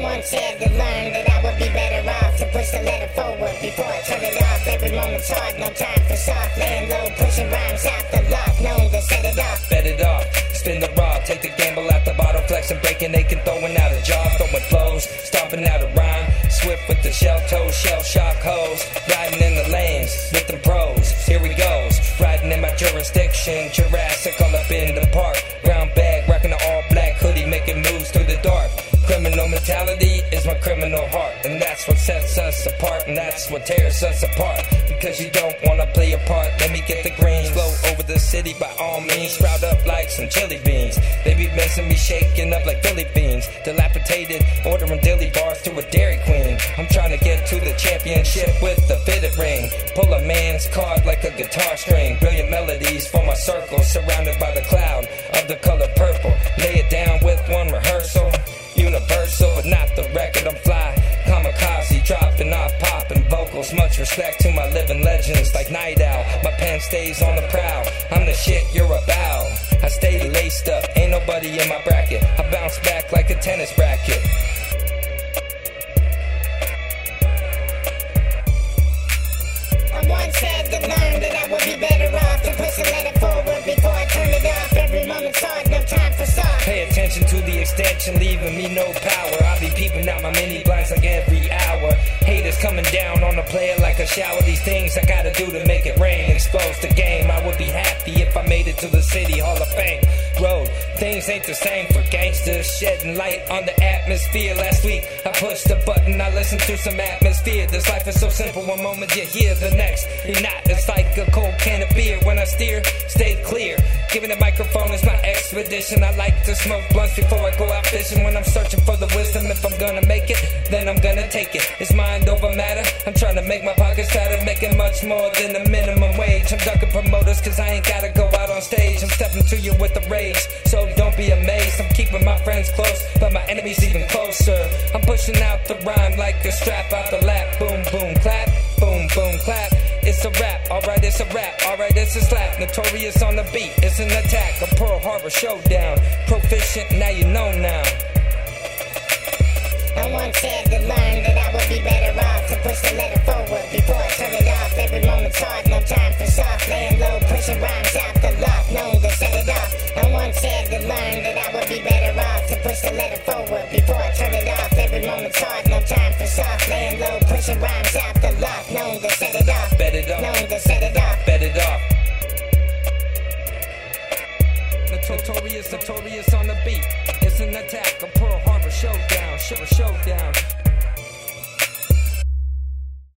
to learn that I would be better off to push the letter forward before I turn it off. Every moment's hard, no time for soft. Laying low, pushing rhymes out the loft, known to set it off. Bet it off, spin the rod, take the gamble out the bottle, flexing, breaking, aching, throwing out a job, throwing flows, stomping out a rhyme. Swift with the shell toe, shell shock hose, riding in the lanes sets us apart, and that's what tears us apart. Because you don't wanna play a part, let me get the greens. Flow over the city by all means, sprout up like some chili beans. They be messing me shaking up like Philly beans. Dilapidated, ordering dilly bars to a Dairy Queen. I'm trying to get to the championship with the fitted ring. Pull a man's card like a guitar string. Brilliant melodies for my circle, surrounded by the cloud of the color purple. Respect to my living legends like Night Owl. My pen stays on the prowl. I'm the shit you're about. I stay laced up, ain't nobody in my bracket. I bounce back like a tennis racket. I once had to learn that I would Pay attention to the extension, leaving me no power. I be peeping out my mini blinds like every hour. Haters coming down on the player like a shower. These things I gotta do to make it rain. Expose the game. I would be happy if I made it to the City Hall of Fame. Road, things ain't the same for gangsters. Shedding light on the atmosphere. Last week I pushed the button, I listened to some atmosphere. This life is so simple. One moment you hear, the next you're not. It's like a cold can of beer. When I steer, stay clear. Giving the microphone is my expedition. I like to smoke blunts before I go out fishing. When I'm searching for the wisdom, if I'm gonna make it, then I'm gonna take it. It's mind over matter. I'm trying to make my pockets fatter, making much more than the minimum wage. I'm ducking promoters cause I ain't gotta go out on stage. I'm stepping to you with the rage, so don't be amazed. I'm keeping my friends close, but my enemies even closer. I'm pushing out the rhyme like a strap out the lap. Boom, boom, clap. It's a rap, alright, it's a rap, alright, it's a slap. Nuttoriouz on the beat, it's an attack. A Pearl Harbor showdown. Proficient, now you know now. I once had to learn that I would be better off to push the letter forward before I turn it off. Every moment's hard, no time for soft. Laying low, pushing rhymes out the loft, known to set it off. I once had to learn that I would be better off to push the letter forward before I turn it off. Every moment's hard, no time for soft. Laying low, pushing rhymes out the loft, known to set it off. It off. Nuttoriouz on the beat. It's an attack, a Pearl Harbor showdown, show showdown.